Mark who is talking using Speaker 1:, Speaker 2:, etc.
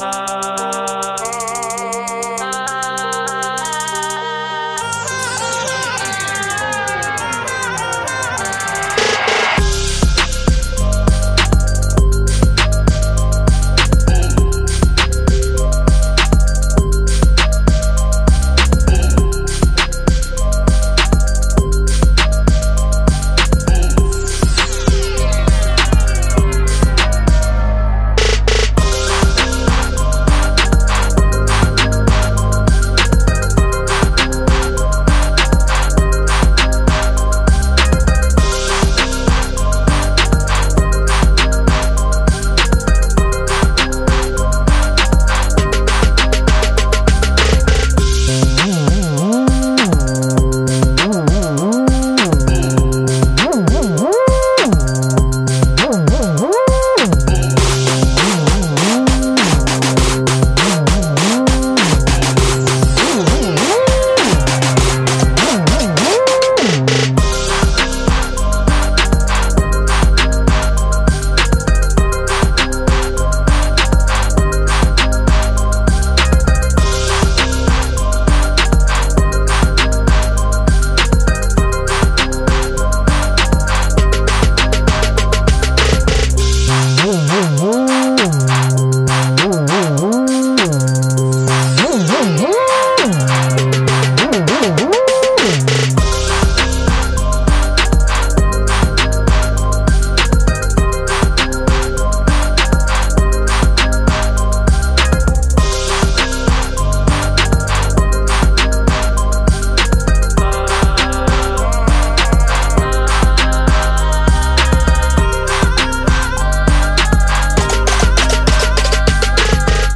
Speaker 1: Uh,